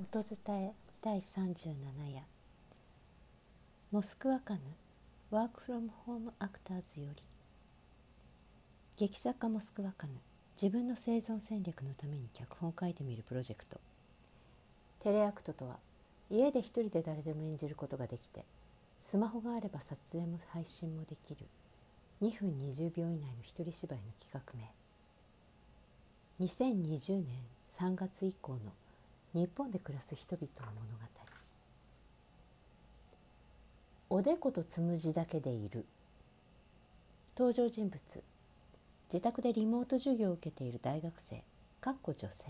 音伝え第37夜。モスクワカヌワークフロムホームアクターズより。劇作家モスクワカヌ自分の生存戦略のために脚本を書いてみるプロジェクト。テレアクトとは家で一人で誰でも演じることができてスマホがあれば撮影も配信もできる2分20秒以内の一人芝居の企画名。2020年3月以降の日本で暮らす人々の物語。おでことつむじだけでいる。登場人物。自宅でリモート授業を受けている大学生。かっこ女性。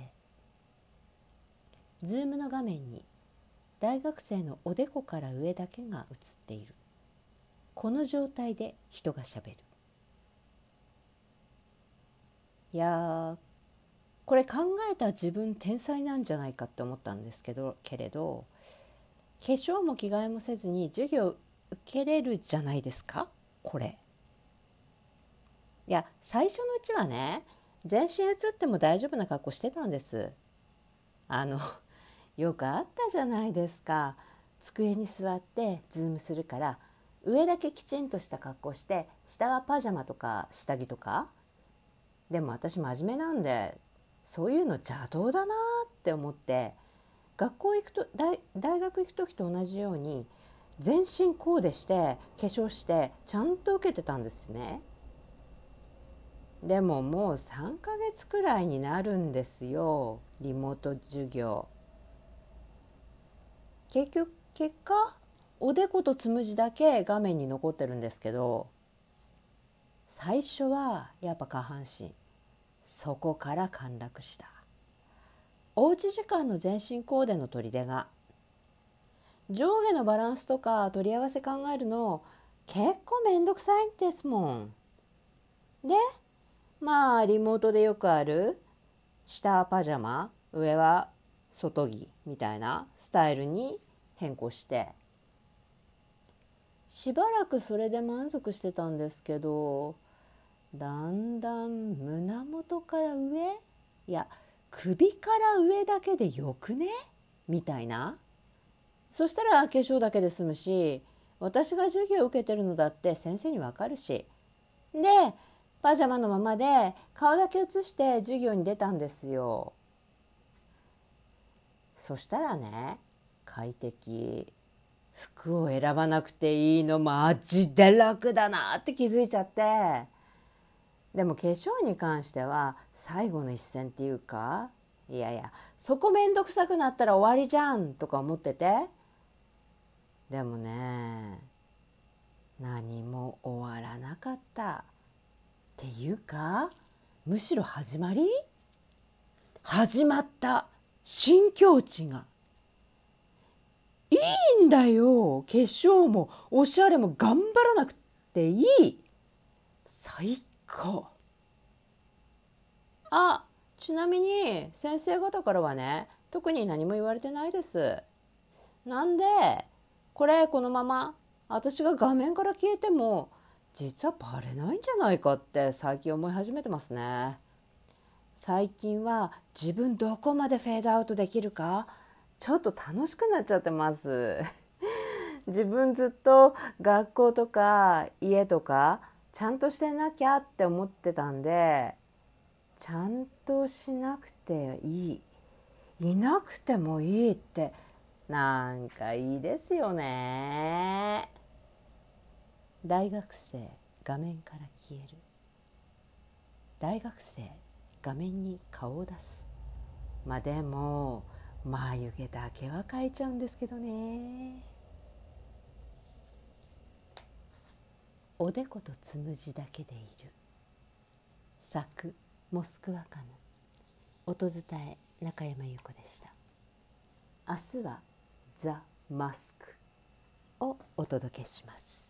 ズームの画面に。大学生のおでこから上だけが映っている。この状態で人がしゃべるいやこれ考えた自分天才なんじゃないかって思ったんですけどけれど化粧も着替えもせずに授業受けれるじゃないですか？これ。いや最初のうちはね全身映っても大丈夫な格好してたんです。あの よくあったじゃないですか机に座ってズームするから上だけきちんとした格好して下はパジャマとか下着とか？でも私真面目なんでそういうの邪道だなって思って学校行くと大大学行く時と同じように全身コーデして化粧してちゃんと受けてたんですね。でももう3ヶ月くらいになるんですよリモート授業。結局結果おでことつむじだけ画面に残ってるんですけど最初はやっぱ下半身そこから陥落したおうち時間の全身コーデの砦が上下のバランスとか取り合わせ考えるの結構めんどくさいですもん。でまあリモートでよくある下はパジャマ上は外着みたいなスタイルに変更してしばらくそれで満足してたんですけどだんだん胸元から上？いや首から上だけでよくね？みたいな？そしたら化粧だけで済むし私が授業を受けてるのだって先生にわかるし。でパジャマのままで顔だけ写して授業に出たんですよ。そしたらね快適。服を選ばなくていいのマジで楽だなって気づいちゃって。でも化粧に関しては最後の一線っていうかいやいやそこ面倒くさくなったら終わりじゃんとか思ってて。でもね何も終わらなかった。っていうかむしろ始まり？始まった。新境地が。いいんだよ。化粧もおしゃれも頑張らなくていい。最かあちなみに先生方からはね特に何も言われてないです。なんでこれこのまま私が画面から消えても実はバレないんじゃないかって最近思い始めてますね。最近は自分どこまでフェードアウトできるかちょっと楽しくなっちゃってます。自分ずっと学校とか家とかちゃんとしてなきゃって思ってたんでちゃんとしなくていい。いなくてもいいってなんかいいですよね。大学生画面から消える。大学生画面に顔を出す。まあでも眉毛だけは描いちゃうんですけどね。おでことつむじだけでいる。作モスクワカヌ。音伝え中山優子でした。明日はザ・マスクをお届けします。